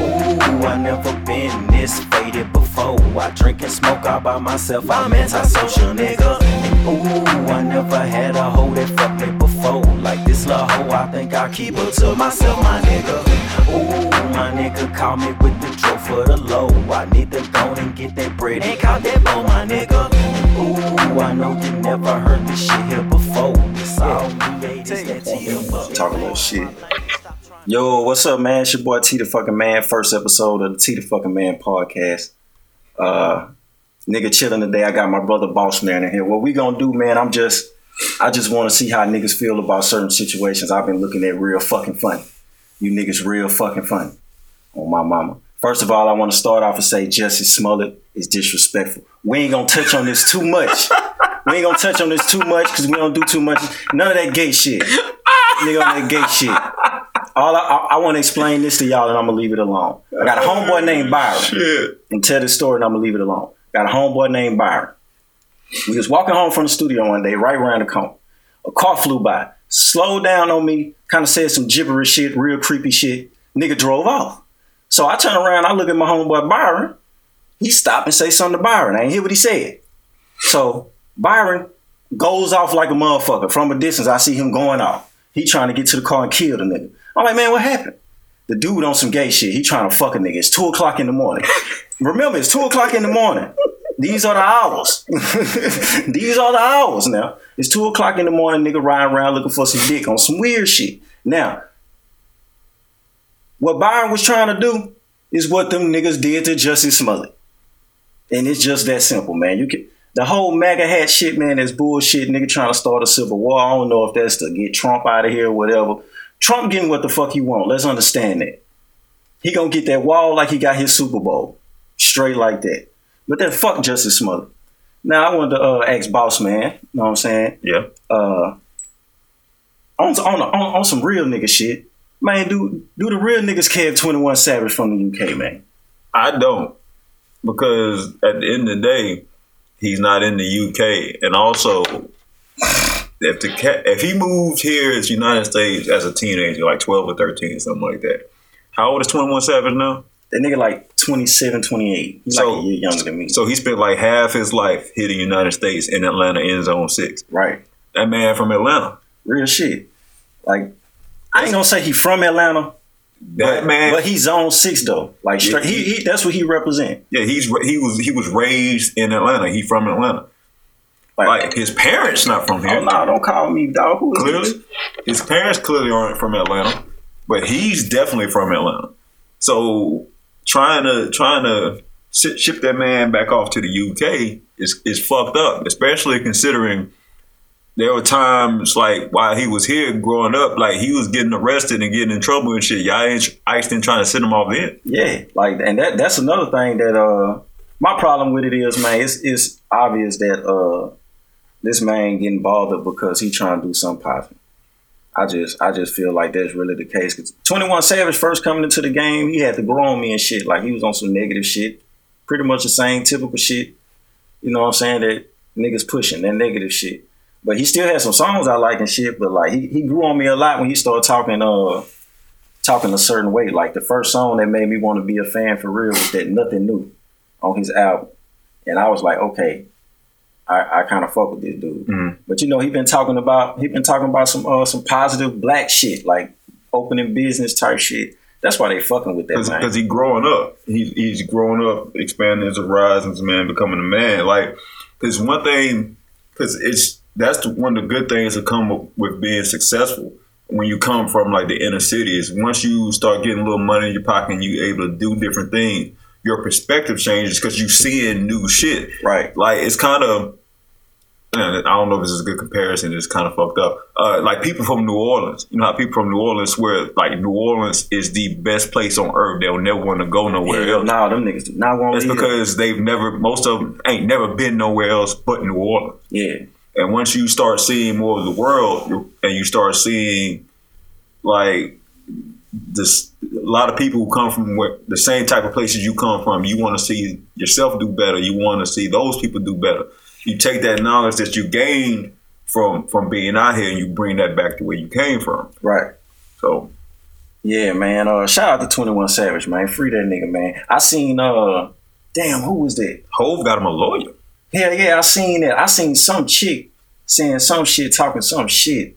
Ooh, I never been this faded before. I drink and smoke all by myself. I'm antisocial, nigga. Ooh, I never had a hoe that fucked me before. Like this little hoe, I think I keep her to myself, my nigga. Ooh, my nigga call me with the drove for the low. I need to go and get that bread and call that bow, my nigga. Ooh, I know you never heard this shit here before. It's all made is that Shit. Yo, what's up, man? It's your boy T the fucking man. First episode of the T the fucking man podcast. Uh, nigga chilling today. I got my brother Boss Man in here. What we gonna do, man? I'm just, I just want to see how niggas feel about certain situations. I've been looking at real fucking funny. You niggas real fucking funny. On my mama. First of all, I want to start off and say Jussie Smollett is disrespectful. We ain't gonna touch on this too much. We ain't gonna touch on this too much because we don't do too much. None of that gay shit. Nigga on that gay shit. All I, I, I want to explain this to y'all, and I'm gonna leave it alone. I got a homeboy named Byron, Shit. and tell this story, and I'm gonna leave it alone. Got a homeboy named Byron. We was walking home from the studio one day, right around the corner. A car flew by, slowed down on me, kind of said some gibberish shit, real creepy shit. Nigga drove off. So I turn around, I look at my homeboy Byron. He stopped and say something to Byron. I ain't hear what he said. So Byron goes off like a motherfucker. From a distance, I see him going off. He trying to get to the car and kill the nigga. I'm like, man, what happened? The dude on some gay shit. He trying to fuck a nigga. It's two o'clock in the morning. Remember, it's two o'clock in the morning. These are the hours. These are the hours now. It's two o'clock in the morning, nigga riding around looking for some dick on some weird shit. Now, what Byron was trying to do is what them niggas did to Justice Smollett. And it's just that simple, man. You can the whole MAGA hat shit, man, is bullshit. Nigga trying to start a civil war. I don't know if that's to get Trump out of here or whatever. Trump getting what the fuck he want. Let's understand that. He gonna get that wall like he got his Super Bowl. Straight like that. But then fuck Justice Smollett. Now I wanted to uh, ask Boss Man, you know what I'm saying? Yeah. Uh on, on, on, on some real nigga shit. Man, do do the real niggas care 21 Savage from the UK, man? I don't. Because at the end of the day, he's not in the UK. And also, if the cat, if he moved here to the United States as a teenager, like 12 or 13, something like that, how old is 21 Savage now? That nigga like 27, 28. He's So- like a year younger than me. So he spent like half his life here in the United States in Atlanta in zone six. right. That man from Atlanta. Real shit. Like, I ain't gonna say he from Atlanta, That but, man but he's on six though. Like straight, he, he that's what he represent. Yeah, he's he was he was raised in Atlanta. He from Atlanta. Like, Like his parents not from here. oh no, don't call me dog. Who is clearly, this? his parents clearly aren't from Atlanta, but he's definitely from Atlanta. So trying to trying to ship that man back off to the UK is is fucked up, especially considering there were times like while he was here growing up, like he was getting arrested and getting in trouble and shit. Y'all ain't ICE didn't trying to send him off in. Yeah, like, and that that's another thing that uh, my problem with it is, man, it's it's obvious that uh, this man getting bothered because he trying to do something positive. I just I just feel like that's really the case. Cause Twenty One Savage first coming into the game, he had to grow on me and shit. Like he was on some negative shit, pretty much the same typical shit. You know what I'm saying? That niggas pushing that negative shit. But he still had some songs I like and shit. But like he, he grew on me a lot when he started talking uh talking a certain way. Like the first song that made me want to be a fan for real was that Nothing New on his album. And I was like, okay, I, I kind of fuck with this dude. Mhm. But you know, he been talking about he been talking about some uh, some positive black shit, like opening business type shit. That's why they fucking with that man. because he growing up. He's he's growing up, expanding his horizons, man, becoming a man. Like, because one thing, because it's that's the, one of the good things that come with being successful when you come from like the inner city is once you start getting a little money in your pocket and you able to do different things, your perspective changes because you're seeing new shit. Right. Like it's kind of. I don't know if this is a good comparison. It's kind of fucked up. Uh, like people from New Orleans, you know how people from New Orleans swear like New Orleans is the best place on earth. They'll never want to go nowhere Hell else. nah, them niggas do not want That's because they've never, most of them ain't never been nowhere else but New Orleans. Yeah. And once you start seeing more of the world, and you start seeing like this, a lot of people who come from where, the same type of places you come from, you want to see yourself do better. You want to see those people do better. You take that knowledge that you gained from from being out here, and you bring that back to where you came from. Right. So Yeah, man. Uh, shout out to Twenty One Savage, man. Free that nigga, man. I seen uh, damn, who was that? Hove got him a lawyer. Yeah, yeah, I seen that. I seen some chick saying some shit, talking some shit,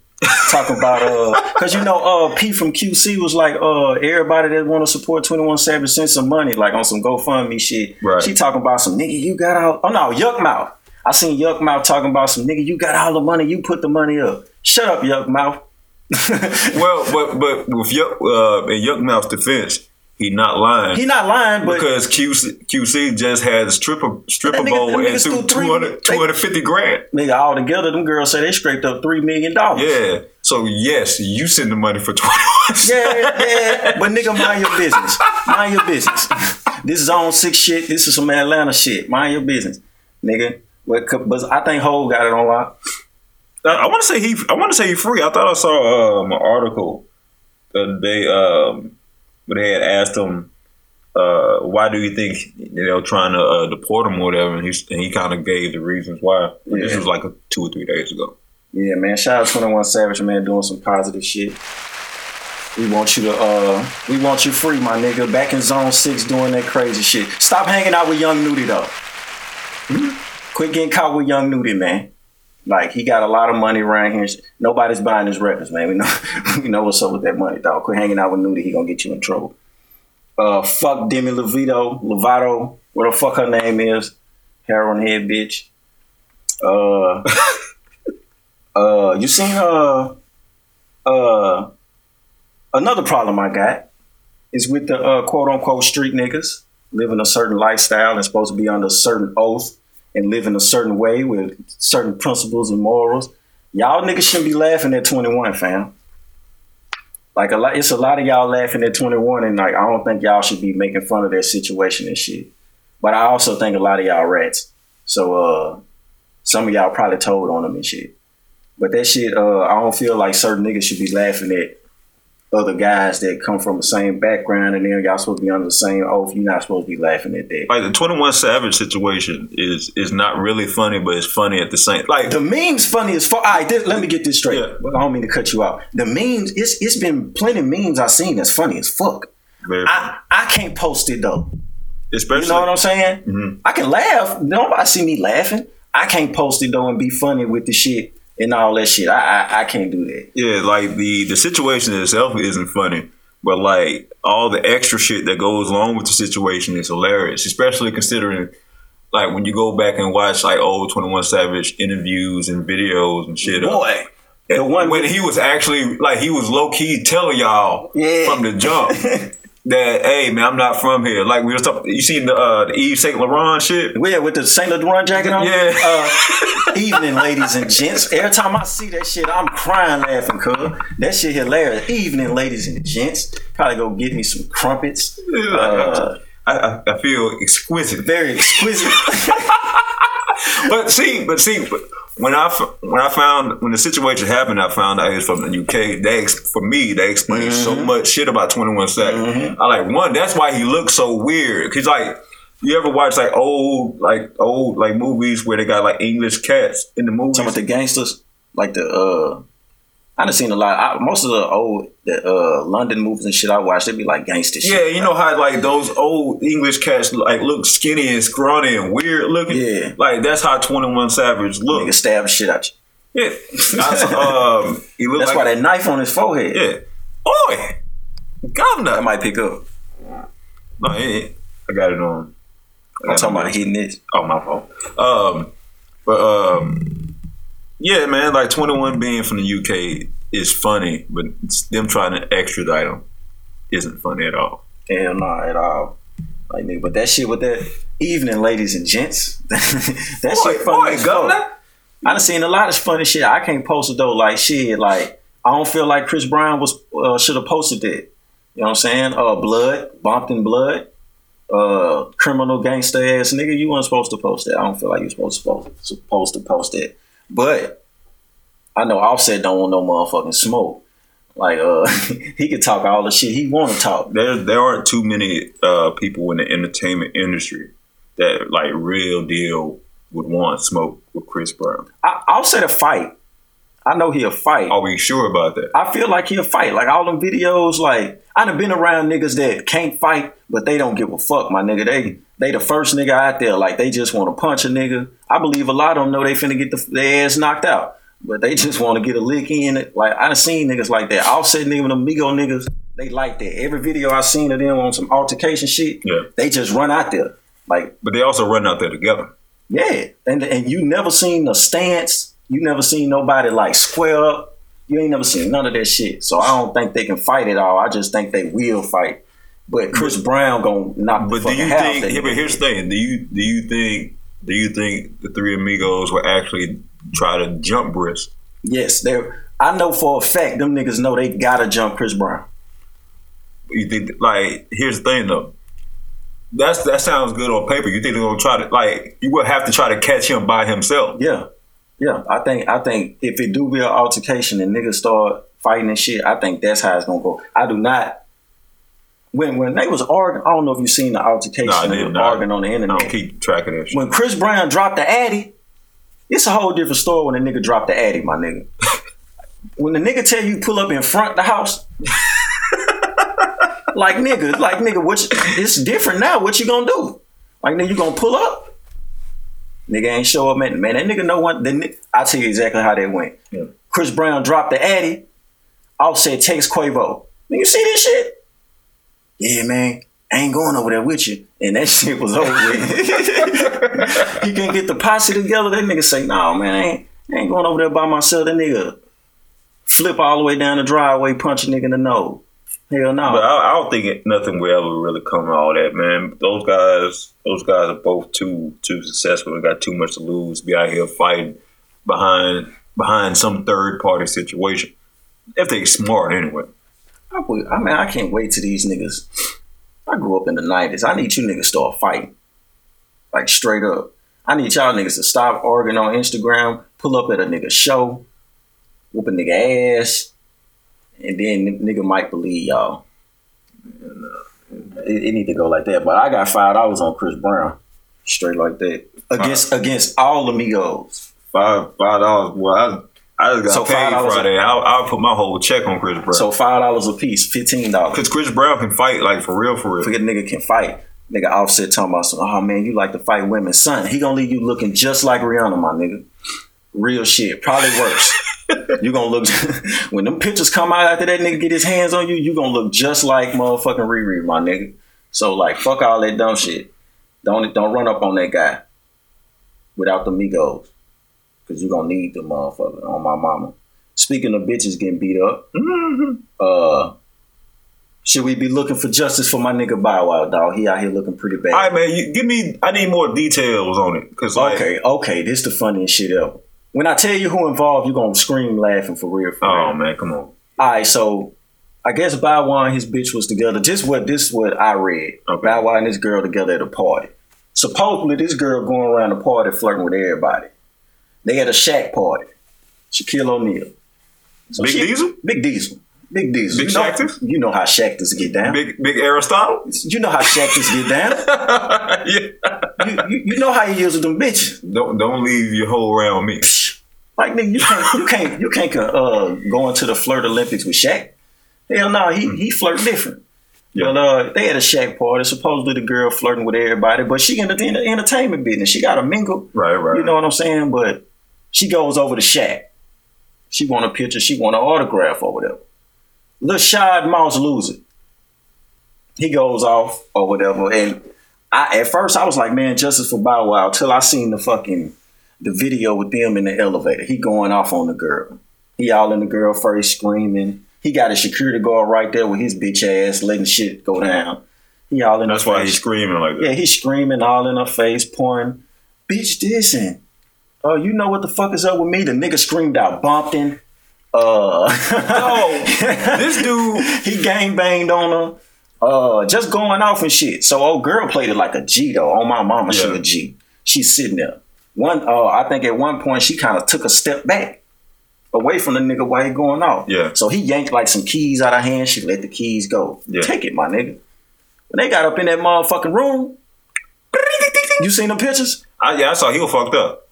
talking about uh, cause you know uh, P from QC was like uh, everybody that want to support Twenty One Savage send some money, like on some GoFundMe shit. Right. She talking about some nigga, you got all. Oh no, Yukmouth. I seen Yukmouth talking about some nigga, you got all the money, you put the money up. Shut up, Yukmouth. Well, but but with Yuck uh, in Yukmouth's defense, he not lying. he not lying, but because QC, QC just had a stripper stripper bowl and niggas threw threw three- 200, 250 grand. nigga, all together, them girls say they scraped up three million dollars. Yeah. So yes, you send the money for twenty one. Yeah, yeah. But nigga, mind your business. Mind your business. This is on six shit. This is some Atlanta shit. Mind your business, nigga. But, but I think Hove got it on lock. I, want to say he. I want to say he free. I thought I saw um, an article that they um, where they had asked him, uh, "Why do you think they were trying to uh, deport him or whatever?" And he and he kind of gave the reasons why. This Yeah. was like a, two or three days ago. Yeah, man. Shout out Twenty One Savage, man, doing some positive shit. We want you to, uh, we want you free, my nigga. Back in Zone Six, doing that crazy shit. Stop hanging out with Young Nudy though. Quit getting caught with Young Nudy, man. Like he got a lot of money around here. Nobody's buying his records, man. We know, we know what's up with that money, dog. Quit hanging out with Nudy. He gonna get you in trouble. Uh, fuck Demi Lovato, Lovato, what the fuck her name is, heroin head bitch. Uh, uh, you seen her? Uh, another problem I got is with the uh, quote unquote street niggas living a certain lifestyle and supposed to be under a certain oath and living a certain way with certain principles and morals. Y'all niggas shouldn't be laughing at 21, fam. Like a lot, it's a lot of y'all laughing at 21, and like I don't think y'all should be making fun of their situation and shit. But I also think a lot of y'all rats. So uh, some of y'all probably told on them and shit. But that shit, uh, I don't feel like certain niggas should be laughing at other guys that come from the same background and then y'all supposed to be under the same oath. You're not supposed to be laughing at that. Like the Twenty One Savage situation is is not really funny, but it's funny at the same. Like The memes funny as fuck. All right, this, let me get this straight. Yeah. I don't mean to cut you out. The memes, it's it's been plenty of memes I've seen that's funny as fuck. very, I, I can't post it though. especially You know what I'm saying? Mm-hmm. I can laugh. Nobody see me laughing. I can't post it though and be funny with the shit and all that shit. I I, I can't do that. Yeah, like the the situation itself isn't funny, but like all the extra shit that goes along with the situation is hilarious, especially considering like when you go back and watch like old Twenty One Savage interviews and videos and shit. Boy, the one when he was actually like he was low key telling y'all Yeah. from the jump that hey man I'm not from here. Like we was talking, you seen the uh, the Yves Saint Laurent shit. Yeah, with the Saint Laurent jacket on. Yeah. Uh, evening, ladies and gents. Every time I see that shit, I'm crying laughing, cuz. That shit hilarious. Evening, ladies and gents. Probably go get me some crumpets. Uh, I, I, I feel exquisite. very exquisite. but see, but see, but when I when I found when the situation happened, I found out he was from the UK. They for me, they explained so much shit about Twenty One Savage. I like one. That's why he looks so weird. He's like you ever watch like old like old like movies where they got like English cats in the movies. Some of the gangsters, like the uh I done seen a lot. I, most of the old uh London movies and shit I watched, they'd be like gangster shit. yeah, you know how like those old English cats like look skinny and scrawny and weird looking. Yeah. like that's how Twenty One Savage Nigga looks. stab shit at you. Yeah, I um, he looked That's like why that knife on his forehead. Yeah. Oi! Governor! I might pick up. No, it ain't. I got it on. I I'm talking it about hitting this. Oh, my fault. Um, but, um, yeah, man, like 21 being from the UK is funny, but them trying to extradite him isn't funny at all. Hell not at all. Like nigga, but that shit with that evening, ladies and gents. that shit funny as fuck. I done seen a lot of funny shit. I can't post it though. Like shit, like I don't feel like Chris Brown was uh, should have posted that. You know what I'm saying? Uh, blood, bumped in blood. Uh, criminal gangster ass nigga. You weren't supposed to post that. I don't feel like you're supposed to post, supposed to post that. But I know Offset don't want no motherfucking smoke. Like uh, he could talk all the shit he want to talk. There, there aren't too many uh, people in the entertainment industry that, like, real deal would want smoke with Chris Brown. I, Offset a fight. I know he'll fight. Are we sure about that? I feel like he'll fight. Like all them videos, like I done been around niggas that can't fight, but they don't give a fuck, my nigga. They they the first nigga out there. Like they just want to punch a nigga. I believe a lot of them know they finna get the, their ass knocked out, but they just want to get a lick in it. Like I done seen niggas like that. Offset niggas, them Migo niggas, they like that. Every video I seen of them on some altercation shit, Yeah. they just run out there. Like But they also run out there together. yeah, and and you never seen the stance. You never seen nobody like square up. You ain't never seen none of that shit. So I don't think they can fight at all. I just think they will fight. But Chris Brown gonna knock the But do you think? Here, but here's the thing. Do you do you think do you think the three amigos will actually try to jump Brisk? Yes, they. I know for a fact them niggas know they gotta jump Chris Brown. You think like here's the thing though. That's that sounds good on paper. You think they're gonna try to like you would have to try to catch him by himself. Yeah, yeah. I think I think if it do be an altercation and niggas start fighting and shit, I think that's how it's gonna go. I do not. When when they was arguing, I don't know if you seen the altercation. Nah, I they did arguing on the I internet. don't keep track of that shit. when Chris Brown dropped the Addy, it's a whole different story when a nigga dropped the Addy, my nigga. when the nigga tell you pull up in front of the house, like nigga, like nigga, what? You, it's different now. What you gonna do? Like nigga, you gonna pull up? Nigga ain't show up, man. Man, that nigga know what. Then I tell you exactly how that went. Yeah. Chris Brown dropped the Addy. Offset takes Quavo. You see this shit? Yeah, man. I ain't going over there with you. And that shit was over he can't get the posse together. That nigga say, no, man, I ain't, I ain't going over there by myself. That nigga flip all the way down the driveway, punch a nigga in the nose. Hell no. But I, I don't think it, nothing will ever really come of all that, man. Those guys, those guys are both too too successful and got too much to lose. Be out here fighting behind behind some third party situation. If they smart anyway. I, would- I mean, I can't wait to these niggas. I grew up in the 90s. I need you niggas to start fighting. Like straight up. I need y'all niggas to stop arguing on Instagram, pull up at a nigga show, whoop a nigga ass, and then nigga might believe y'all. And, uh, it, it need to go like that. But I got five dollars on Chris Brown. Straight like that. Against against all amigos. Five five dollars. Well, I I just got So paid $5 Friday. I'll, I'll put my whole check on Chris Brown. So five dollars a piece, fifteen dollars. because Chris Brown can fight like for real, for real. Forget nigga can fight. Nigga offset talking about some, oh man, you like to fight women. Son, he gonna leave you looking just like Rihanna, my nigga. Real shit. Probably worse. you gonna look when them pictures come out after that nigga get his hands on you, you gonna look just like motherfucking Riri, my nigga. So like fuck all that dumb shit. Don't don't run up on that guy without the Migos. Cause you gonna need the motherfucker on my mama. Speaking of bitches getting beat up, uh should we be looking for justice for my nigga Bow Wow, dog? He out here looking pretty bad. All right, man. You, give me. I need more details on it because like, okay, okay, this the funniest shit ever. When I tell you who involved, you're gonna scream laughing for real. For oh real. man, come on. All right, so I guess Bow Wow and his bitch was together. Just what this is what I read. Okay. Bow Wow and this girl together at a party. Supposedly, this girl going around the party flirting with everybody. They had a Shaq party. Shaquille O'Neal. So Big she- Diesel? Big Diesel. Big Diesel. Big you, know, you know how Shaqtus get down. Big big Aristotle. You know how Shaqtus get down. yeah. You, you, you know how he is with them bitches. Don't don't leave your whole around me. Like nigga, you can't you can't you can't uh, go into the flirt Olympics with Shaq. Hell no, he he flirt different. Yeah. But uh, they had a Shaq party. Supposedly the girl flirting with everybody, but she in the, in the entertainment business. She got a mingle. Right, right. You know what I'm saying? But she goes over to Shaq. She want a picture. She want an autograph or whatever. Little Shad Moss lose it. He goes off or whatever. And I at first I was like, man, justice for Bow Wow. Till I seen the fucking the video with them in the elevator. He going off on the girl. He all in the girl face screaming. He got a security guard right there with his bitch ass letting shit go down. He all in That's why face. he's screaming like that. Yeah, he's screaming all in her face, pouring, bitch, this and oh, you know what the fuck is up with me? The nigga screamed out Bumpton. Uh, No, this dude. he gang banged on her. Uh, just going off and shit. So old girl played it like a G though. On my mama, she a G. She's sitting there. One, uh, I think at one point she kind of took a step back away from the nigga while he going off. Yeah. So he yanked like some keys out of her hand. She let the keys go. Yeah. Take it, my nigga. When they got up in that motherfucking room, you seen the pictures? I, yeah, I saw he was fucked up.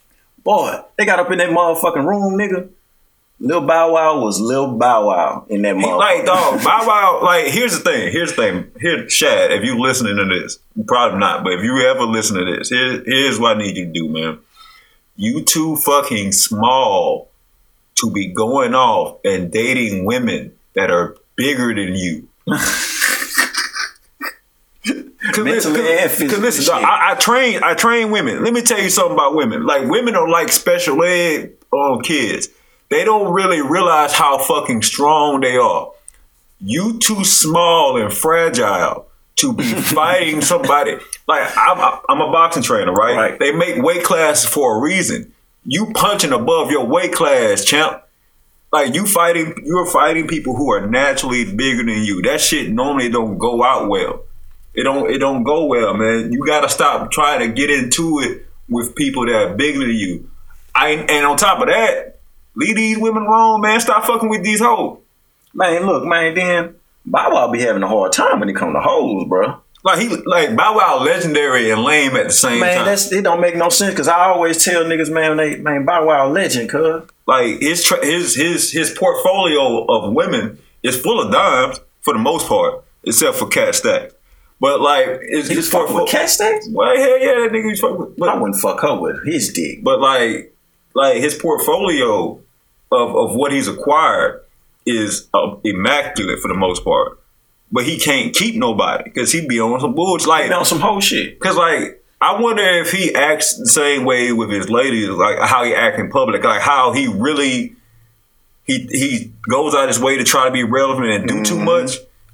Boy, they got up in that motherfucking room, nigga. Lil Bow Wow was Lil Bow Wow in that He- motherfucker. like dog, Bow Wow. Like here's the thing. Here's the thing. Here, Shad, if you listening to this, probably not. But if you ever listen to this, here, here's what I need you to do, man. You too fucking small to be going off and dating women that are bigger than you. Cause listen, Mentally and cause, listen, dog. I, I train, I train women. Let me tell you something about women. Like women are like special ed um, kids. They don't really realize how fucking strong they are. You too small and fragile to be fighting somebody. Like I'm, I'm a boxing trainer, right? Right. They make weight classes for a reason. You punching above your weight class, champ. Like you fighting, you're fighting people who are naturally bigger than you. That shit normally don't go out well. It don't, it don't go well, man. You got to stop trying to get into it with people that are bigger than you. I and on top of that, leave these women alone, man. Stop fucking with these hoes. man, look, man, then Bow Wow be having a hard time when it come to hoes, bro. Like he, like Bow Wow, legendary and lame at the same Man, time. Man, that's it. Don't make no sense because I always tell niggas, man, they man, Bow Wow legend, cuz. like his tra- his his his portfolio of women is full of dimes for the most part, except for Kat Stack. But like his, He his fuck portfolio. with Kat Stacks. Well, hell yeah, that nigga fuck with. I But, wouldn't fuck her with his dick. but like like his portfolio of of what he's acquired is uh, immaculate for the most part. But he can't keep nobody because he be on some bullshit. Like on some whole shit. Cause like I wonder if he acts the same way with his ladies, like how he act in public, like how he really he he goes out his way to try to be relevant and do too Mm-hmm. much.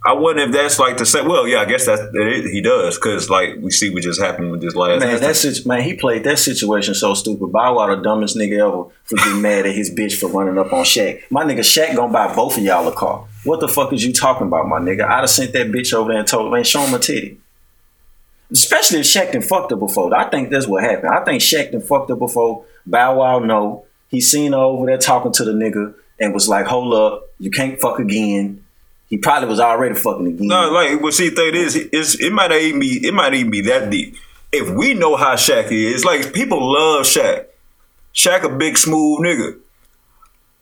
I wonder if that's like the same. Well, yeah, I guess that's that he does because like we see what just happened with this last. Man, instance. that situ- man, he played that situation so stupid. Bow Wow, the dumbest nigga ever, for getting mad at his bitch for running up on Shaq. My nigga Shaq gonna buy both of y'all a car. What the fuck is you talking about, my nigga? I'd have sent that bitch over there and told, man, show him a titty. Especially if Shaq done fucked her before. I think that's what happened. I think Shaq done fucked her before. Bow Wow, no. He seen her over there talking to the nigga and was like, hold up, you can't fuck again. He probably was already fucking again. No, like, see, the thing is, it's, it might even be, it might even be that deep. If we know how Shaq is, like, people love Shaq. Shaq a big smooth nigga.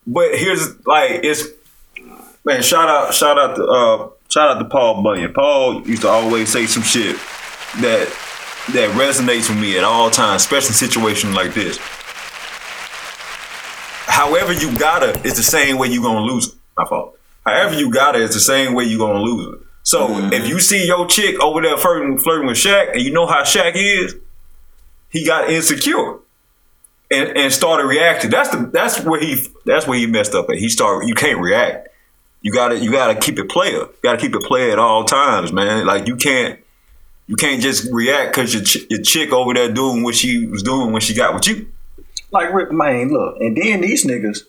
But here's like, it's man, shout out, shout out to, uh, shout out to Paul Bunyan. Paul used to always say some shit that that resonates with me at all times, especially situations like this. However you gotta, it's the same way you gonna lose it. My fault. However you got it, it's the same way you're gonna lose it. So mm-hmm. if you see your chick over there flirting, flirting with Shaq, and you know how Shaq is, he got insecure and, and started reacting. That's the that's where he that's where he messed up. At he started. You can't react. You gotta you gotta keep it player. You gotta keep it player at all times, man. Like you can't you can't just react because your ch- your chick over there doing what she was doing when she got with you. Like Rick, man, look, and then these niggas,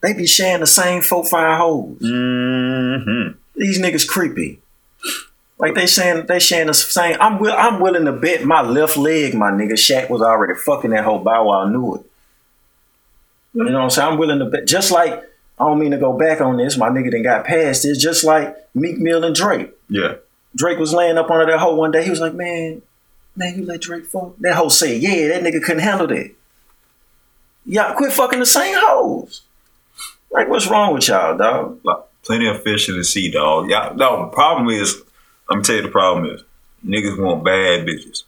they be sharing the same four five holes. Mm-hmm. These niggas creepy. Like they saying they sharing the same. I'm will I'm willing to bet my left leg, my nigga. Shaq was already fucking that whole Bow Wow knew it. You know what I'm saying? I'm willing to bet. Just like I don't mean to go back on this. My nigga done got past this. Just like Meek Mill and Drake. Yeah. Drake was laying up under that hoe one day. He was like, "Man, man, you let Drake fuck." That hoe said, "Yeah, that nigga couldn't handle that." Y'all quit fucking the same hoes. Like, what's wrong with y'all, dog? Like, plenty of fish in the sea, dog. Y'all, No, the problem is, I'm gonna tell you the problem is, niggas want bad bitches.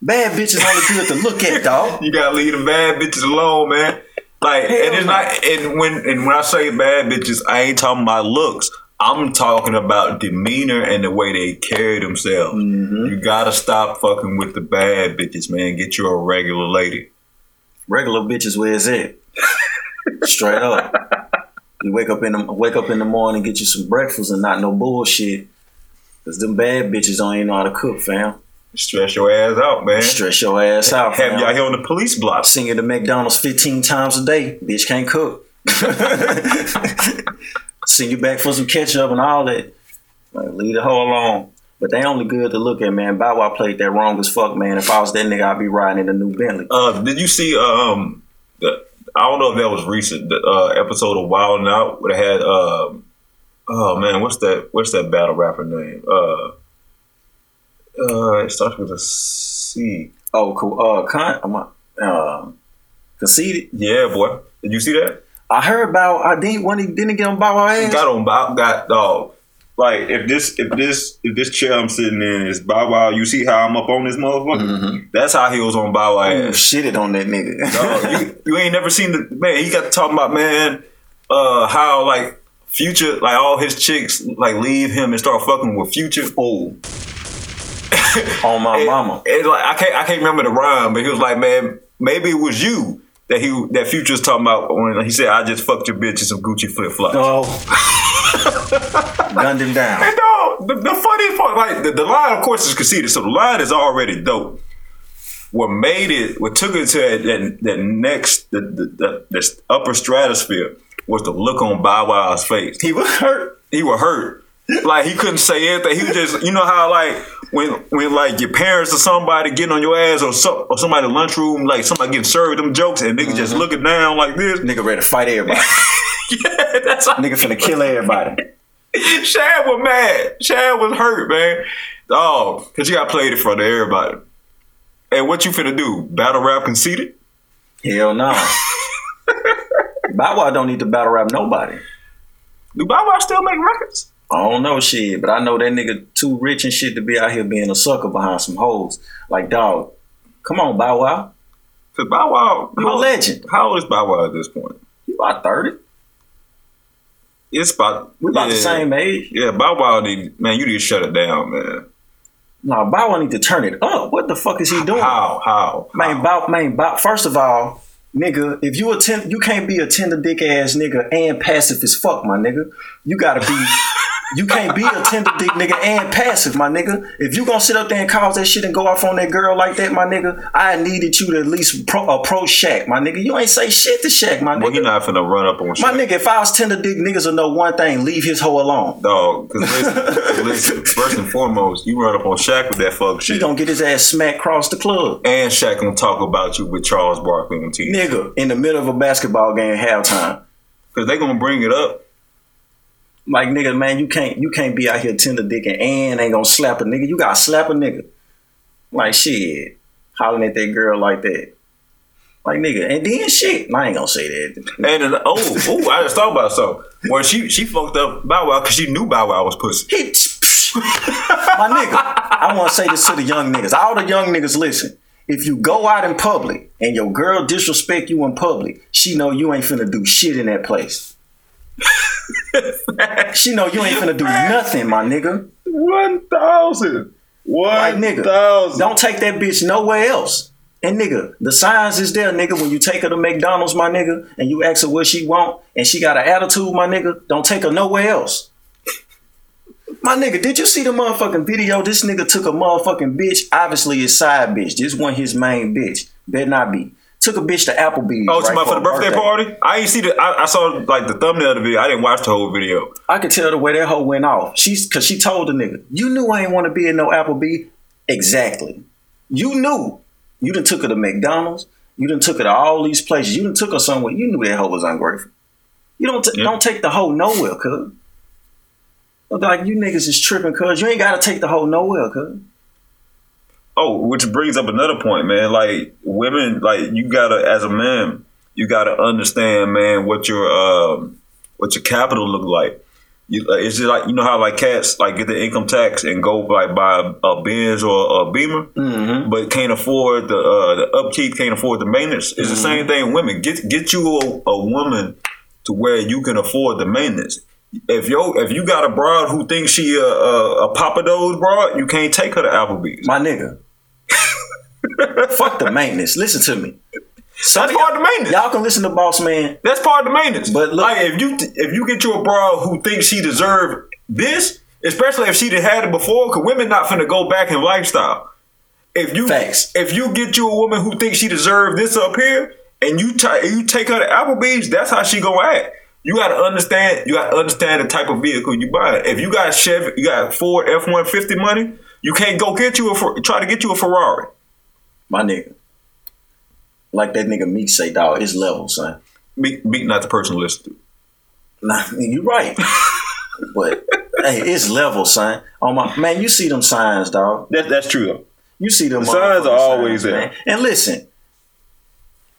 Bad bitches only good to look at, dog. You gotta leave the bad bitches alone, man. Like, Hell and it's no. not. And when and when I say bad bitches, I ain't talking about looks. I'm talking about demeanor and the way they carry themselves. Mm-hmm. You gotta stop fucking with the bad bitches, man. Get you a regular lady. Regular bitches, where's it? Straight up. You wake up in the wake up in the morning, get you some breakfast, and not no bullshit. Cause them bad bitches don't even know how to cook, fam. Stress your ass out, man. Stress your ass out, Have fam. y'all here on the police block. Singing you to McDonald's 15 times a day. Bitch can't cook. Send you back for some ketchup and all that. Like, leave the hoe alone. But they only good to look at, man. Bow Wow played that wrong as fuck, man. If I was that nigga, I'd be riding in a new Bentley. Uh, did you see? Um, the, I don't know if that was recent. The uh, episode of Wild 'N Out would they had. Um, oh man, what's that? What's that battle rapper name? Uh, uh, it starts with a C. Oh, cool. Uh, con- I'm, uh, conceited. Yeah, boy. Did you see that? I heard about. I didn't when he didn't get on Bow Wow ass. got on Bow got dog. Like if this if this if this chair I'm sitting in is Bow Wow, you see how I'm up on this motherfucker? That's how he was on Bow Wow Ooh, shitted on that nigga. Dog, you, you ain't never seen the man. He got to talking about man, uh, how like future, like all his chicks like leave him and start fucking with future. Oh, on my And- mama. and, like I can't I can't remember the rhyme, but he was like, man, maybe it was you that he that future was talking about when he said, I just fucked your bitch in some Gucci flip flops. Oh. Gunned him down. And dog, the, the funny part, like the, the line, of course, is Conceited. So the line is already dope. What made it, what took it to that that, that next, the, the, the this upper stratosphere was the look on Bow Wow's face. He was hurt. He was hurt. Like he couldn't say anything. He was just, you know how like when when like your parents or somebody getting on your ass or so, or somebody in the lunchroom, like somebody getting served them jokes and nigga just mm-hmm. looking down like this. Nigga ready to fight everybody. yeah, that's how Nigga finna kill everybody. Shad was mad. Shad was hurt, man. Oh, cause you got played in front of everybody. And what you finna do? Battle rap conceited? Hell no. Bow Wow don't need to battle rap nobody. Do Bow Wow still make records? I don't know shit, but I know that nigga too rich and shit to be out here being a sucker behind some hoes. Like, dog, come on, Bow Wow. Cause Bow Wow, You a legend. How old is Bow Wow at this point? You about 30. It's about We about the same age. Yeah, Bow Wow need man, you need to shut it down, man. No, Bow Wow need to turn it up. What the fuck is he doing? How? How? Man, Bow, man, Bow, first of all, nigga, if you attend, you can't be a tender dick ass nigga and passive as fuck, my nigga. You gotta be, you can't be a tender dick nigga and passive, my nigga. If you gonna sit up there and cause that shit and go off on that girl like that, my nigga, I needed you to at least pro, approach Shaq, my nigga. You ain't say shit to Shaq, my nigga. Well, he nigga. not finna run up on My nigga, if I was tender dick, niggas will know one thing: leave his hoe alone. Dog, cause listen, listen, first and foremost, you run up on Shaq with that fuck He shit. gonna get his ass smacked across the club. And Shaq gonna talk about you with Charles Barkley on TV. Nigga, in the middle of a basketball game halftime. Cause they gonna bring it up. Like nigga, man, you can't you can't be out here tender dicking and ain't gonna slap a nigga. You gotta slap a nigga. Like shit, hollering at that girl like that. Like nigga, and then shit. I ain't gonna say that. And then, oh, oh, I just thought about something. Well, she she fucked up Bow Wow because she knew Bow Wow was pussy. He, my nigga, I want to say this to the young niggas. All the young niggas, listen. If you go out in public and your girl disrespect you in public, she know you ain't finna do shit in that place. she know you ain't gonna do nothing, my nigga. One thousand. Like nigga, thousand. don't take that bitch nowhere else. And nigga, the signs is there, nigga. When you take her to McDonald's, my nigga, and you ask her what she want, and she got an attitude, my nigga, don't take her nowhere else. My nigga, did you see the motherfucking video? This nigga took a motherfucking bitch. Obviously, his side bitch. This wasn't his main bitch. Better not be. Took a bitch to Applebee's. Oh, right, talking about for the a birthday, party? I ain't see the. I, I saw like the thumbnail of the video. I didn't watch the whole video. I could tell the way that hoe went off. She's cause she told the nigga, you knew I ain't want to be in no Applebee. Exactly. You knew. You done took her to McDonald's. You done took her to all these places. You done took her somewhere. You knew that hoe was ungrateful. You don't t- Yeah. don't take the hoe nowhere, cuz. Like you niggas is tripping, cuz you ain't gotta take the hoe nowhere, cuz. Oh, which brings up another point, man. Like women, like you gotta, as a man, you gotta understand, man, what your um, what your capital look like. You, like, it's just like you know how like cats like get the income tax and go like buy a, a Benz or a Beamer, Mm-hmm. but can't afford the uh, the upkeep, can't afford the maintenance. It's the Mm-hmm. same thing. Women get get you a, a woman to where you can afford the maintenance. If yo if you got a broad who thinks she a, a, a Pappadeaux's broad, you can't take her to Applebee's. My nigga. Fuck the maintenance. Listen to me. Some That's part of the maintenance. Y'all can listen to Boss Man. That's part of the maintenance. But look- like if you if you get you a broad who thinks she deserve this, especially if she done had it before, because women not finna go back in lifestyle. If you Facts. if you get you a woman who thinks she deserve this up here, and you t- you take her to Applebee's, that's how she gonna act. You gotta understand. You gotta understand the type of vehicle you buy. If you got Chevy, you got Ford F one fifty money, you can't go get you a try to get you a Ferrari. My nigga. Like that nigga Meek say, dog, it's level, son. Meek, Meek not the person to. Nah, you right. but hey, it's level, son. On my man, you see them signs, dog. That, that's true though. You see them The signs are always there. man. And listen,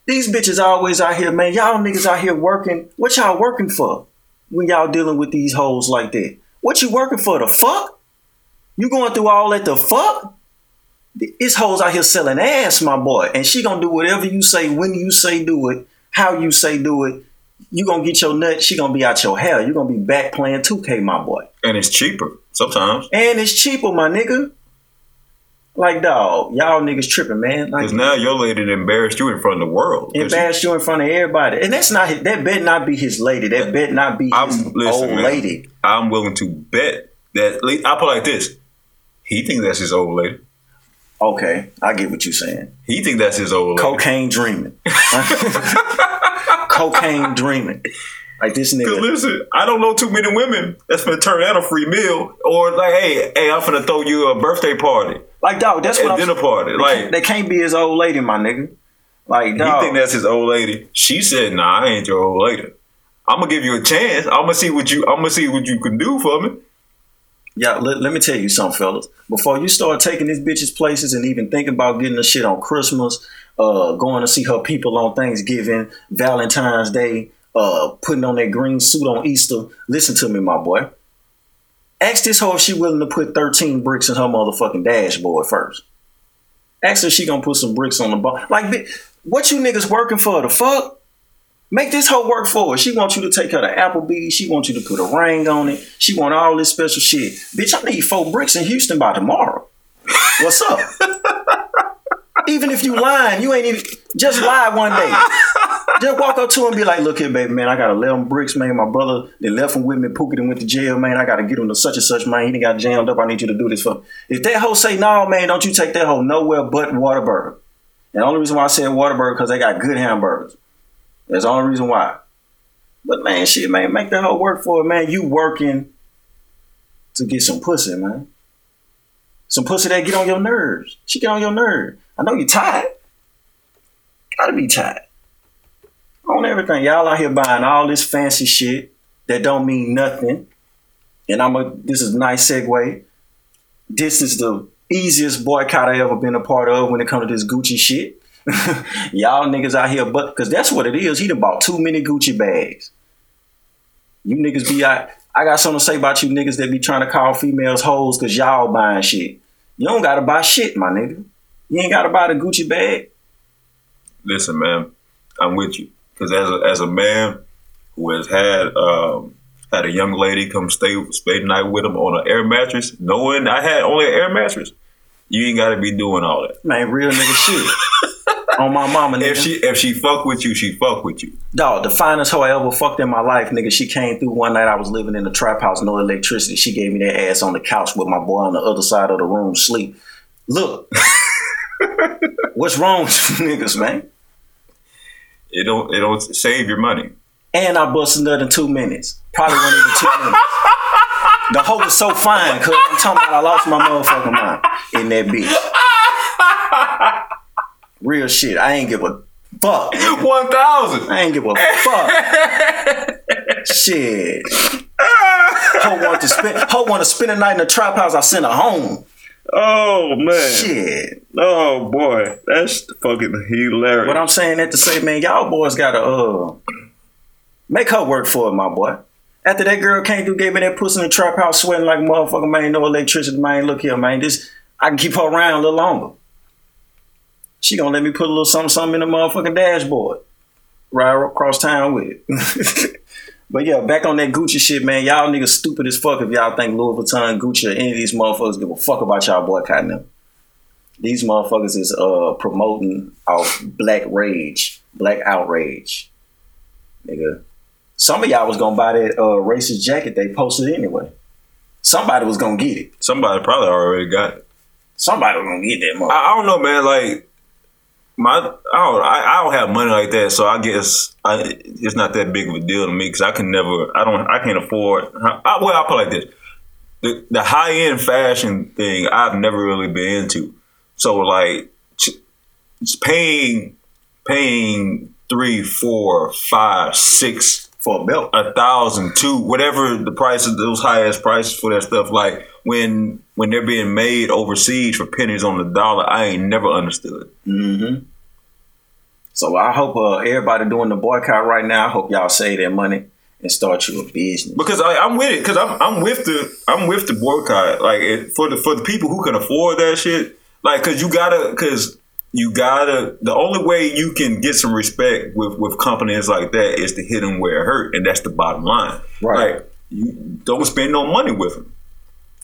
These bitches always out here, man. Y'all niggas out here working. What y'all working for? When y'all dealing with these hoes like that? What you working for? The fuck? You going through all that the fuck? This hoes out here selling ass, my boy. And she gonna do whatever you say, when you say do it, how you say do it. You gonna get your nut, she gonna be out your hair. You gonna be back playing 2K, my boy. And it's cheaper sometimes. And it's cheaper, my nigga. Like dog, y'all niggas tripping, man. Like Because now your lady embarrassed you in front of the world. embarrass you in front of everybody, and that's not his, that bet not be his lady. That bet not be I'm his listen, old man, lady. I'm willing to bet that. I put it like this: he think that's his old lady. Okay, I get what you're saying. He think that's his old. Cocaine dreaming, cocaine dreaming. Like this nigga. listen, I don't know too many women that's gonna turn out a free meal or like, hey, hey, I'm gonna throw you a birthday party, Like dog, that's what I'm. dinner party. They Like can't, they can't be his old lady, my nigga. Like dog. he think that's his old lady. She said, "Nah, I ain't your old lady. I'm gonna give you a chance. I'm gonna see what you. I'm gonna see what you can do for me." Yeah, let, let me tell you something, fellas. Before you start taking these bitches places and even thinking about getting the shit on Christmas, uh, going to see her people on Thanksgiving, Valentine's Day, uh, putting on that green suit on Easter, listen to me, my boy. Ask this hoe if she willing to put 13 bricks in her motherfucking dashboard first. Ask her if she gonna put some bricks on the bar. Like, what you niggas working for? The fuck? Make this whole work for her. She wants you to take her to Applebee's. She wants you to put a ring on it. She want all this special shit. Bitch, I need four bricks in Houston by tomorrow. What's up? even if you lying, you ain't even just lie one day. Just walk up to him and be like, look here, baby, man, I got 11 bricks, man. My brother, they left him with me. Pookie done went to jail, man. I got to get him to such and such, man. He done got jammed up. I need you to do this for me. If that hoe say, no, man, don't you take that hoe nowhere but Whataburger. And the only reason why I said Whataburger because they got good hamburgers. That's the only reason why. But man, shit, man, make that whole work for it, man. You working to get some pussy, man. Some pussy that get on your nerves. She get on your nerves. I know you tired. Gotta be tired. On everything. Y'all out here buying all this fancy shit that don't mean nothing. And I'm a this is a nice segue. This is the easiest boycott I ever been a part of when it comes to this Gucci shit. Y'all niggas out here, but because that's what it is. He done bought too many Gucci bags. You niggas be out. I got something to say about you niggas that be trying to call females hoes because y'all buying shit. You don't gotta buy shit, my nigga. You ain't gotta buy the Gucci bag. Listen, man, I'm with you because as a, as a man who has had um, had a young lady come stay stay the night with him on an air mattress, knowing I had only an air mattress, you ain't got to be doing all that. Man, real nigga shit. On my mama, nigga. If she if she fuck with you, she fuck with you. Dog, the finest hoe I ever fucked in my life, nigga. She came through one night. I was living in a trap house, no electricity. She gave me that ass on the couch with my boy on the other side of the room sleep. Look, what's wrong with you niggas, man? It don't it don't save your money. And I busted nut in two minutes. Probably wasn't even two minutes. The hoe was so fine, cause I'm talking about I lost my motherfucking mind in that bitch. Real shit. I ain't give a fuck. One thousand. I ain't give a fuck. Shit. Ho want to spend Ho want to spend a night in a trap house. I sent her home. Oh man. Shit. Oh boy, that's fucking hilarious. What I'm saying that to say, man, y'all boys gotta uh make her work for it, my boy. After that girl came through, gave me that pussy in the trap house, sweating like a motherfucker, man. No electricity, man. Look here, man. This I can keep her around a little longer. She gonna let me put a little something, something in the motherfucking dashboard. Ride across town with it. but yeah, back on that Gucci shit, man. Y'all niggas stupid as fuck if y'all think Louis Vuitton, Gucci, or any of these motherfuckers give a fuck about y'all boycotting them. These motherfuckers is uh promoting our black rage, black outrage. Nigga. Some of y'all was gonna buy that uh racist jacket they posted anyway. Somebody was gonna get it. Somebody probably already got it. Somebody was gonna get that motherfucker. I, I don't know, man. Like my, I don't, I, I don't have money like that, so I guess I, it's not that big of a deal to me because I can never, I don't, I can't afford. I, well, I put like this: the the high end fashion thing I've never really been into. So like, it's paying, paying three, four, five, six for a belt. a thousand, two, whatever the price of those highest prices for that stuff. Like when when they're being made overseas for pennies on the dollar, I ain't never understood. Mm-hmm. So I hope uh, everybody doing the boycott right now. I hope y'all save their money and start you a business. Because I, I'm with it. Because I'm I'm with the I'm with the boycott. Like it, for the for the people who can afford that shit. Like because you gotta because you gotta the only way you can get some respect with with companies like that is to hit them where it hurt, and that's the bottom line. Right. Like you don't spend no money with them.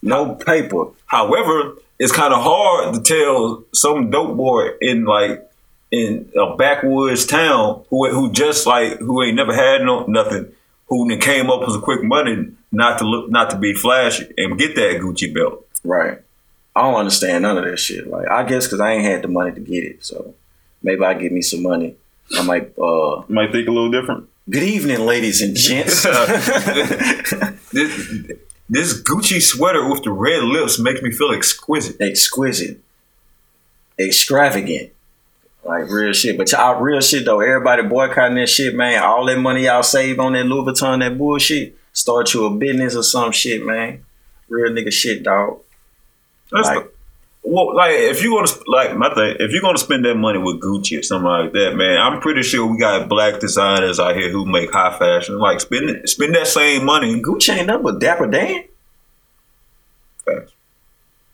No paper. However, it's kind of hard to tell some dope boy in like in a backwoods town who who just like who ain't never had no nothing who then came up with a quick money not to look not to be flashy and get that Gucci belt. Right. I don't understand none of that shit. Like I guess because I ain't had the money to get it, so maybe I get me some money. I might. uh might think a little different. Good evening, ladies and gents. This, this Gucci sweater with the red lips makes me feel exquisite. Exquisite, extravagant, like real shit. But y'all, real shit though. Everybody boycotting that shit, man. All that money y'all save on that Louis Vuitton, that bullshit. Start you a business or some shit, man. Real nigga shit, dog. That's Like- the- well, like if you want to like my thing, if you're gonna spend that money with Gucci or something like that, man, I'm pretty sure we got black designers out here who make high fashion. Like spend it, spend that same money. Gucci ain't nothing but Dapper Dan. Facts.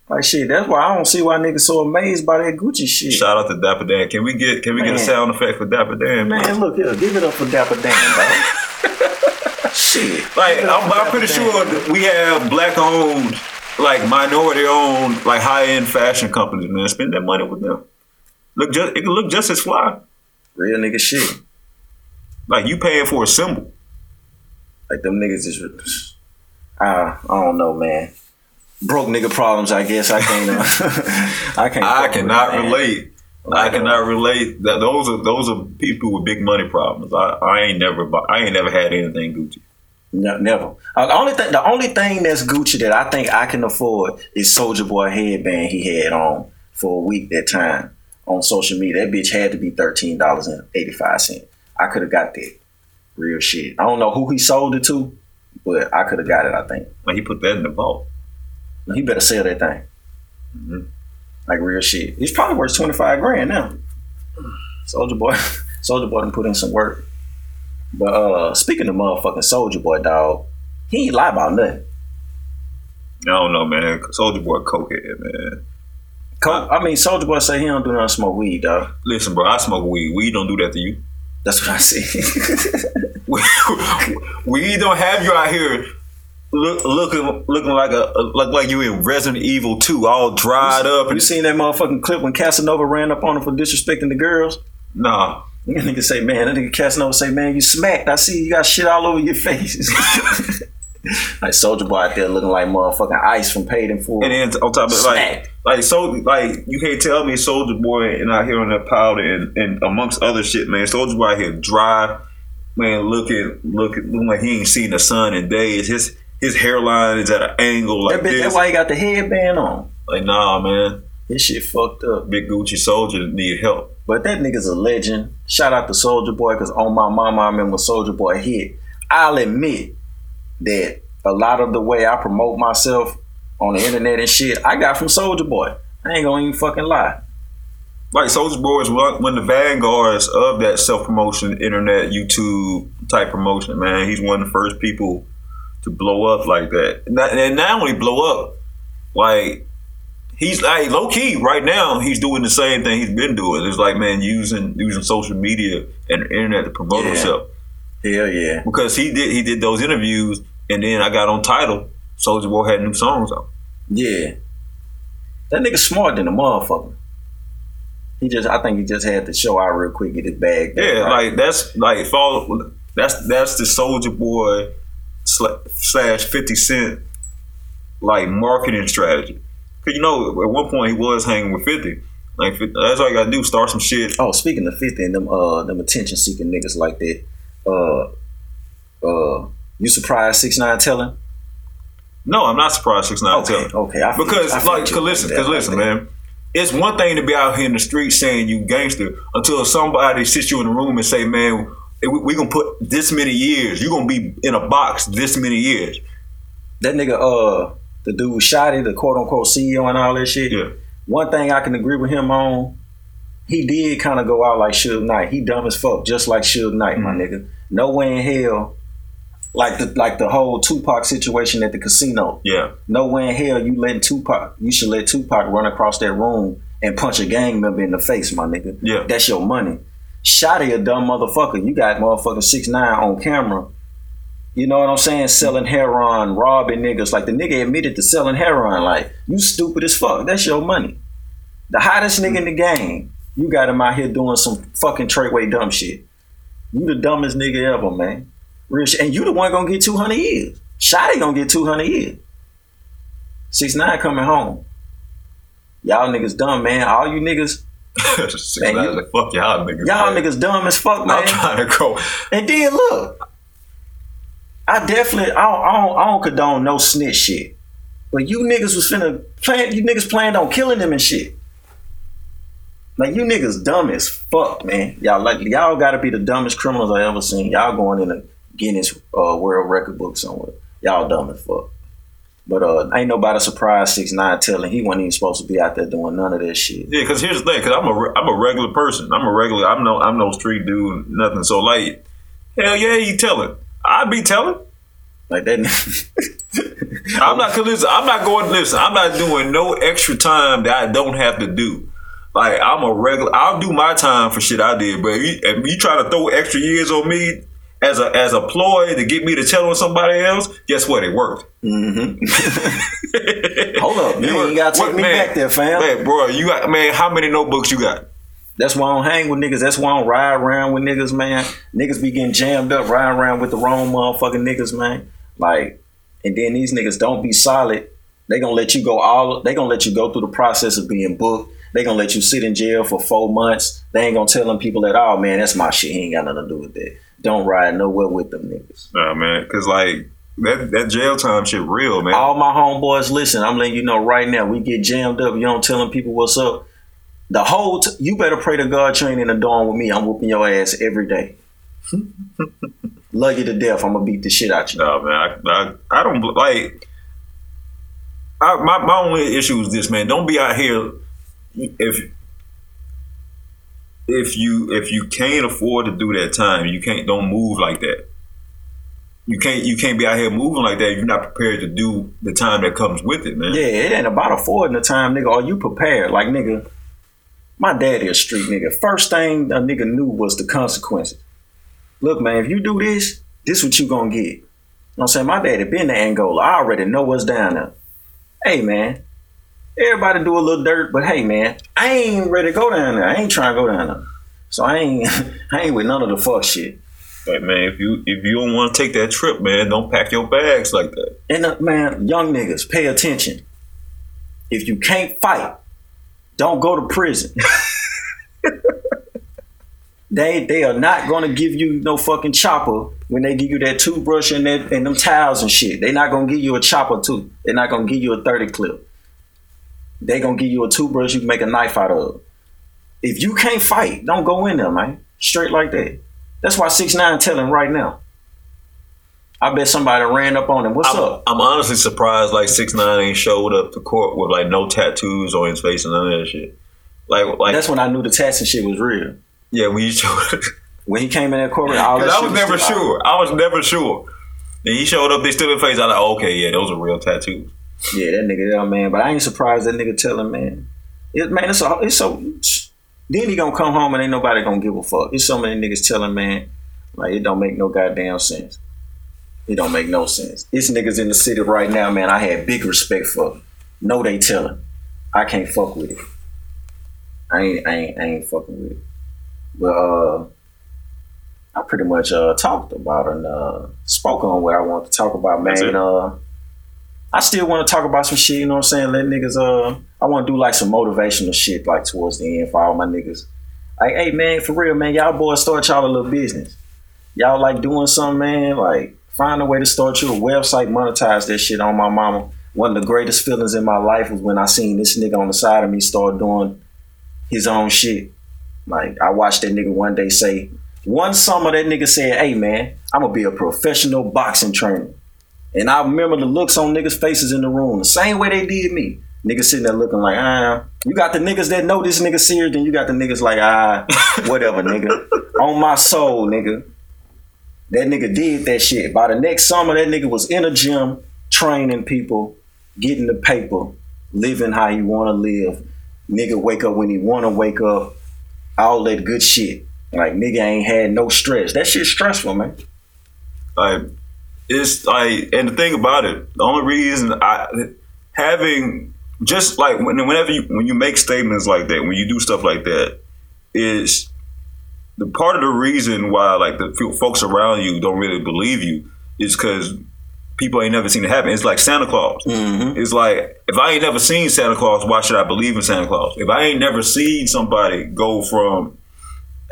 Like shit, that's why I don't see why niggas so amazed by that Gucci shit. Shout out to Dapper Dan. Can we get can we get a sound effect for Dapper Dan? Man, look here, give it up for Dapper Dan, dog. shit. Like Give it up I'm, I'm pretty sure we have black owned, like minority owned, like high end fashion companies. Man, spend that money with them. Look, just it can look just as fly. real nigga shit. Like you paying for a symbol. Like them niggas is, uh, I don't know, man. Broke nigga problems, I guess. I can't. Uh, I can't. I cannot relate. I Like, uh, cannot relate. That those are those are people with big money problems. I, I ain't never I ain't never had anything Gucci. No, never. Uh, the only thing, the only thing that's Gucci that I think I can afford is Soldier Boy headband he had on for a week that time on social media. That bitch had to be thirteen dollars and eighty five cent. I could have got that. Real shit. I don't know who he sold it to, but I could have got it. I think Like he put that in the vault. he better sell that thing. Mhm. Like real shit. He's probably worth twenty five grand now. Soldier Boy, Soldier Boy done put in some work. But uh speaking of motherfucking Soldier Boy, dog, he ain't lie about nothing. I don't know, man. Soldier Boy cokehead, man. Coke, I mean, Soldier Boy say he don't do nothing smoke weed, dog. Listen, bro, I smoke weed. Weed don't do that to you. That's what I see. weed don't have you out here look, looking looking like a look like you in Resident Evil 2, all dried up you seen that motherfucking clip when Casanova ran up on him for disrespecting the girls? nah. That nigga say, man, that nigga Casanova say, man, you smacked. I see you got shit all over your face. like Soldier Boy out there looking like motherfucking ice from Paid in Full. And then on top of like like so like you can't tell me Soldier Boy and out here on that powder and, and amongst other shit, man. Soldier Boy out here dry, man, looking looking looking like he ain't seen the sun in days. His his hairline is at an angle like that bitch, this. that's why he got the headband on. like nah, man. His shit fucked up. Big Gucci Soldier need help. But that nigga's a legend. Shout out to Soldier Boy, because on my mama, I remember Soldier Boy hit. I'll admit that a lot of the way I promote myself on the internet and shit, I got from Soldier Boy. I ain't gonna even fucking lie. Like Soldier Boy is one, of the vanguards of that self promotion, internet, YouTube type promotion. Man, he's one of the first people to blow up like that, and not only blow up, like he's like low key right now. He's doing the same thing he's been doing. It's like man using using social media and the internet to promote Yeah. himself Hell yeah. because he did he did those interviews, and then I got on title. Soldier Boy had new songs out. Yeah. That nigga smart than a motherfucker. He just, I think he just had to show out real quick, get his bag. back, Yeah, right? like that's like follow. That's that's the Soldier Boy slash Fifty Cent like marketing strategy. You know at one point he was hanging with Fifty. Like 50, that's all you gotta do. Start some shit. Oh, speaking of 50 and them uh them attention seeking niggas like that, uh uh you surprised six nine telling? No, I'm not surprised Six Nine Okay, tell. okay. I Because I like, cause listen, cause listen, that. man. It's one thing to be out here in the street saying you gangster until somebody sits you in the room and say, man, we, we gonna put this many years. You gonna be in a box this many years. That nigga uh the dude Shotti, the quote unquote CEO and all that shit. Yeah. One thing I can agree with him on, he did kind of go out like Suge Knight. He dumb as fuck, just like Suge Knight, my mm-hmm. nigga. No way in hell, like the like the whole Tupac situation at the casino. Yeah. No way in hell you letting Tupac. You should let Tupac run across that room and punch a gang member in the face, my nigga. Yeah. That's your money. Shotti a dumb motherfucker. You got motherfucking six nine on camera. You know what I'm saying? Selling heroin, robbing niggas. Like the nigga admitted to selling heroin. Like, you stupid as fuck. That's your money. The hottest nigga in the game. You got him out here doing some fucking Treyway dumb shit. You the dumbest nigga ever, man. Rich. And you the one gonna get 200 years. Shotti gonna get 200 years. 6 9 coming home. Y'all niggas dumb, man. All you niggas, Six Man, nine you, fuck y'all niggas. y'all man. niggas dumb as fuck, man. I'm trying to go. And then look, I definitely I don't, I don't, I don't condone no snitch shit. But you niggas was finna plan you niggas planned on killing them and shit. Like you niggas dumb as fuck, man. Y'all like y'all gotta be the dumbest criminals I ever seen. Y'all going in a Guinness uh, World Record book somewhere. Y'all dumb as fuck. But uh, ain't nobody surprised six nine telling he wasn't even supposed to be out there doing none of that shit. Yeah, because here's the thing. Because I'm a I'm a regular person. I'm a regular. I'm no I'm no street dude. Nothing. So like, hell yeah, you telling. I'd be telling. Like that. I'm not. Listen, I'm not going. Listen, I'm not doing no extra time that I don't have to do. Like I'm a regular. I'll do my time for shit I did. But if you, if you try to throw extra years on me as a as a ploy to get me to tell on somebody else, guess what? It worked. Mm-hmm. Hold up, man. you ain't gotta take me back there, fam. Man, bro, you got man. How many notebooks you got? That's why I don't hang with niggas. That's why I don't ride around with niggas, man. Niggas be getting jammed up, riding around with the wrong motherfucking niggas, man. Like, and then these niggas don't be solid. They gonna let you go all. They gonna let you go through the process of being booked. They gonna let you sit in jail for four months. They ain't gonna tell them people at all, man. That's my shit. He ain't got nothing to do with that. Don't ride nowhere with them niggas. Nah, man, because like that that jail time shit real, man. All my homeboys, listen. I'm letting you know right now. We get jammed up. You don't telling people what's up. The whole t- you better pray to God you ain't in the dorm with me. I'm whooping your ass every day. Love you to death. I'm gonna beat the shit out you. No, man, I, I, I don't like. I, my my only issue is this, man. Don't be out here if if you if you can't afford to do that time, you can't don't move like that. You can't you can't be out here moving like that. You're not prepared to do the time that comes with it, man. Yeah, it ain't about affording the time, nigga. Are you prepared? Like, nigga, my daddy a street nigga. First thing a nigga knew was the consequences. Look, man, if you do this, this is what you gonna get. You know what I'm saying? My daddy been to Angola. I already know what's down there. Hey, man, everybody do a little dirt, but hey, man, I ain't ready to go down there. I ain't trying to go down there. So I ain't, I ain't with none of the fuck shit. Like, man, if you if you don't want to take that trip, man, don't pack your bags like that. And uh, man, young niggas, pay attention. If you can't fight, don't go to prison. they they are not gonna give you no fucking chopper when they give you that toothbrush and that and them towels and shit. They're not gonna give you a chopper too. They're not gonna give you a 30 clip. They gonna give you a toothbrush you can make a knife out of. If you can't fight, don't go in there, man. Straight like that. That's why six nine telling right now. I bet somebody ran up on him. What's I'm, up? I'm honestly surprised like six nine ain't showed up to court with like no tattoos on his face and none of that shit. Like like That's when I knew the taxing shit was real. yeah, when you showed When he came in that court, all that I was never still out. sure. I was never sure. And he showed up, they still in face. I like, okay, yeah, those are real tattoos. Yeah, that nigga that man. But I ain't surprised that nigga telling man. It, man, it's so it's so. Then he gonna come home and ain't nobody gonna give a fuck. It's so many niggas telling man, like it don't make no goddamn sense. It don't make no sense. It's niggas in the city right now, man. I had big respect for. No, they telling. I can't fuck with it. I ain't, I ain't, I ain't fucking with it. But uh, I pretty much uh talked about and uh spoke on what I want to talk about, man. Uh, I still want to talk about some shit. You know what I'm saying? Let niggas. Uh, I want to do like some motivational shit, like towards the end for all my niggas. Like, hey man, for real, man, y'all boys start y'all a little business. Y'all like doing something, man. Like, find a way to start your website, monetize that shit on my mama. One of the greatest feelings in my life was when I seen this nigga on the side of me start doing his own shit. Like, I watched that nigga one day say, one summer that nigga said, hey man, I'm gonna be a professional boxing trainer. And I remember the looks on niggas' faces in the room, the same way they did me. Niggas sitting there looking like, ah. You got the niggas that know this nigga serious, then you got the niggas like, ah, whatever, nigga. On my soul, nigga. That nigga did that shit. By the next summer, that nigga was in a gym training people, getting the paper, living how he wanna live. Nigga wake up when he wanna wake up. All that good shit. Like nigga ain't had no stress. That shit's stressful, man. like it's like and the thing about it the only reason i having just like when, whenever you when you make statements like that when you do stuff like that is the part of the reason why like the folks around you don't really believe you is because people ain't never seen it happen. It's like santa claus. It's like if i ain't never seen santa claus why should i believe in santa claus? If i ain't never seen somebody go from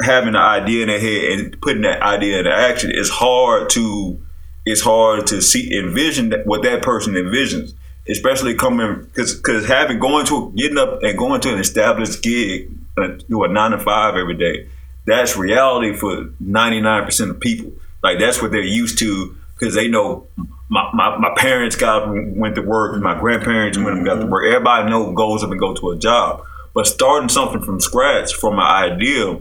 having an idea in their head and putting that idea into action, it's hard to it's hard to see envision that, what that person envisions, especially coming because because having going to getting up and going to an established gig, uh, do a nine to five every day, that's reality for ninety nine percent of people. Like that's what they're used to because they know. My, my, my parents got went to work. My grandparents went and got to work. Everybody know goes up and go to a job. But starting something from scratch from an idea,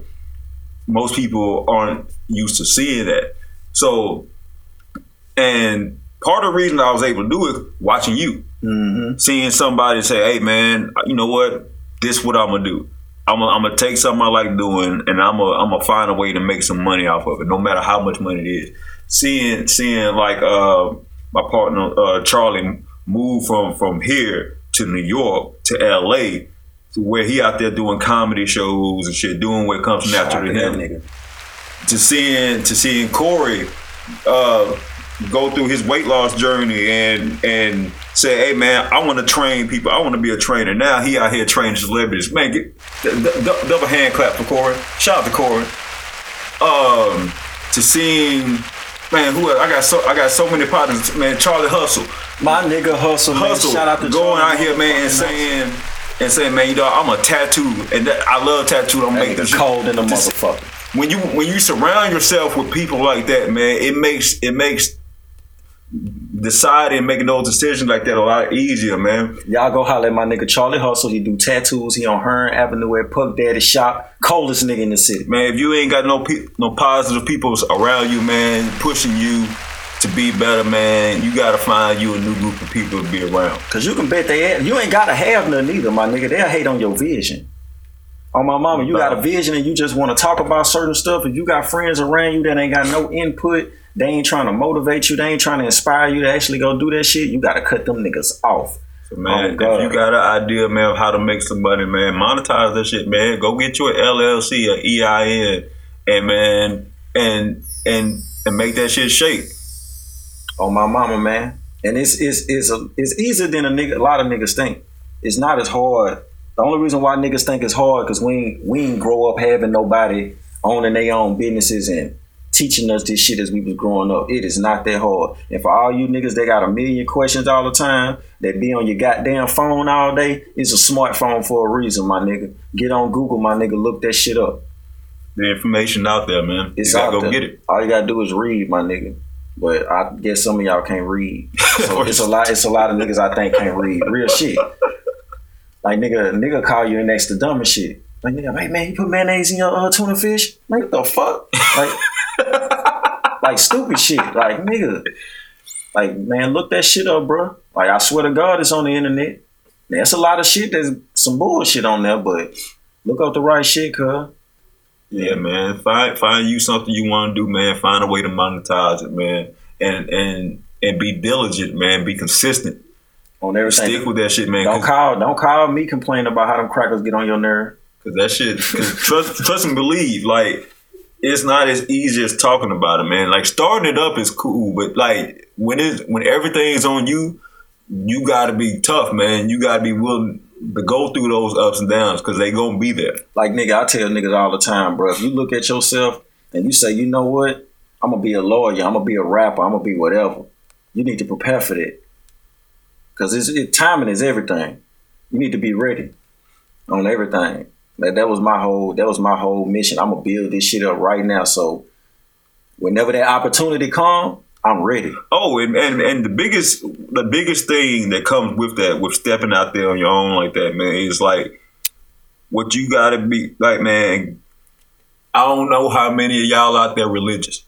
most people aren't used to seeing that. So, and part of the reason I was able to do it watching you, mm-hmm. seeing somebody say, "Hey, man, you know what? This is what I'm gonna do. I'm gonna, take something I like doing, and I'm gonna, I'm gonna find a way to make some money off of it, no matter how much money it is." Seeing, seeing like uh, my partner uh, Charlie move from from here to New York to L.A. To where he out there doing comedy shows and shit, doing what comes natural to him to seeing to seeing Corey uh, go through his weight loss journey and and say, "Hey man, I want to train people. I want to be a trainer." Now he out here training celebrities. Man, get d- d- double hand clap for Corey. Shout out to Corey. Um, to seeing man, who I got so I got so many partners. Man, Charlie Hustle, My nigga hustle, man. Hustle, Shout out to going Charlie out here, man, and saying. And saying, man, you know, I'm a tattoo, and that, I love tattoo. I'm making this cold in the motherfucker. when you when you surround yourself with people like that, man, it makes it makes deciding and making those decisions like that a lot easier, man. Y'all go holler at my nigga Charlie Hustle. He do tattoos. He on Hearn Avenue at Puck Daddy shop. Coldest nigga in the city. Man, if you ain't got no pe- no positive people around you, man, pushing you to be better, man, you gotta find you a new group of people to be around. Cause you can bet they you ain't gotta have none either, my nigga. They'll hate on your vision. On my mama, you got a vision and you just want to talk about certain stuff. If you got friends around you that ain't got no input, they ain't trying to motivate you, they ain't trying to inspire you to actually go do that shit, you gotta cut them niggas off. So, man, Oh, if you got an idea, man, of how to make some money, man, monetize that shit, man. Go get you an LLC, a EIN, and man, and and and make that shit shake. on my mama, man. And it's it's it's a, it's easier than a nigga. A lot of niggas think. It's not as hard. The only reason why niggas think it's hard because we ain't, we ain't grow up having nobody owning their own businesses and teaching us this shit as we was growing up. It is not that hard. And for all you niggas that got a million questions all the time, that be on your goddamn phone all day, it's a smartphone for a reason, my nigga. Get on Google, my nigga. Look that shit up. The information out there, man. It's you gotta out go there. get it. All you gotta do is read, my nigga. But I guess some of y'all can't read. So it's a lot. It's a lot of niggas I think can't read. Real shit. Like nigga, nigga call you next to dumb and shit. Like nigga, hey man, you put mayonnaise in your uh, tuna fish? Like what the fuck? Like, like stupid shit. Like nigga, like man, look that shit up, bro. Like I swear to God, it's on the internet. There's a lot of shit. There's some bullshit on there, but look up the right shit, cuz. Yeah, man. Find find you something you want to do, man. Find a way to monetize it, man. And and and be diligent, man. Be consistent. On everything. Stick with that shit, man. Don't call, don't call me complaining about how them crackers get on your nerve. Cause that shit. 'cause trust, trust and believe. Like it's not as easy as talking about it, man. Like starting it up is cool, but like when it when everything's on you, you got to be tough, man. You got to be willing to go through those ups and downs because they gonna be there. Like nigga, I tell niggas all the time, bro. If you look at yourself and you say, you know what, I'm gonna be a lawyer, I'm gonna be a rapper, I'm gonna be whatever. You need to prepare for that, cause it's it, timing is everything. You need to be ready on everything. Like that was my whole that was my whole mission. I'm gonna build this shit up right now. So whenever that opportunity come, I'm ready. Oh, and, and and the biggest the biggest thing that comes with that, with stepping out there on your own like that, man, is like what you gotta be like, man. I don't know how many of y'all out there religious,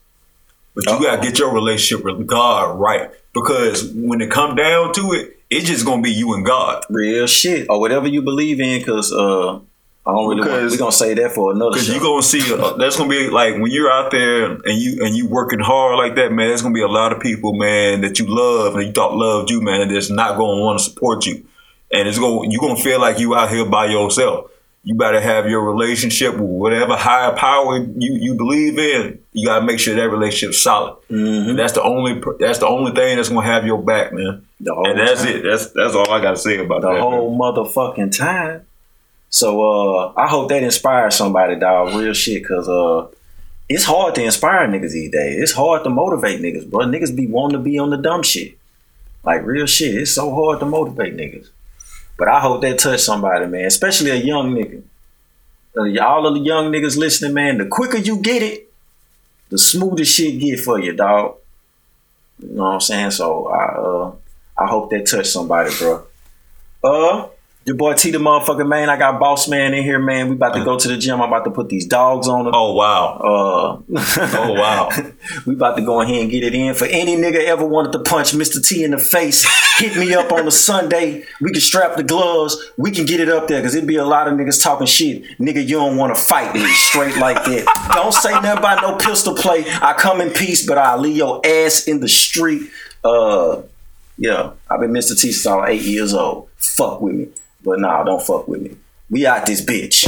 but you gotta get your relationship with God right because when it come down to it, it's just gonna be you and God. Real shit or whatever you believe in, because uh, I don't really. Want, Because- we're gonna say that for another Because you're gonna see uh, that's gonna be like when you're out there and you and you working hard like that, man. There's gonna be a lot of people, man, that you love and you thought loved you, man, and that's not gonna want to support you, and it's gonna you gonna feel like you out here by yourself. You better have your relationship with whatever higher power you, you believe in. You gotta make sure that relationship's solid. Mhm. And that's the only that's the only thing that's gonna have your back, man. And that's time. it. That's that's all I gotta say about the that. The whole motherfucking time. So uh I hope that inspires somebody, dog. Real shit, cause uh it's hard to inspire niggas these days. It's hard to motivate niggas, bro. Niggas be wanting to be on the dumb shit. Like real shit. It's so hard to motivate niggas. But I hope that touched somebody, man. Especially a young nigga. Uh, all of the young niggas listening, man, the quicker you get it, the smoother shit get for you, dog. You know what I'm saying? So I uh I hope that touched somebody, bro. Uh, your boy T the motherfucker man. I got boss man in here, man. We about to go to the gym. I'm about to put these dogs on. Them. Oh wow. Uh, Oh, wow. we about to go ahead and get it in. For any nigga ever wanted to punch Mr. T in the face, hit me up on a Sunday. We can strap the gloves. We can get it up there because it'd be a lot of niggas talking shit. Nigga, you don't want to fight me straight like that. Don't say nothing about no pistol play. I come in peace, but I'll leave your ass in the street. Uh, yeah, I've been Mr. T since I was eight years old. Fuck with me. But nah, don't fuck with me. We out this bitch.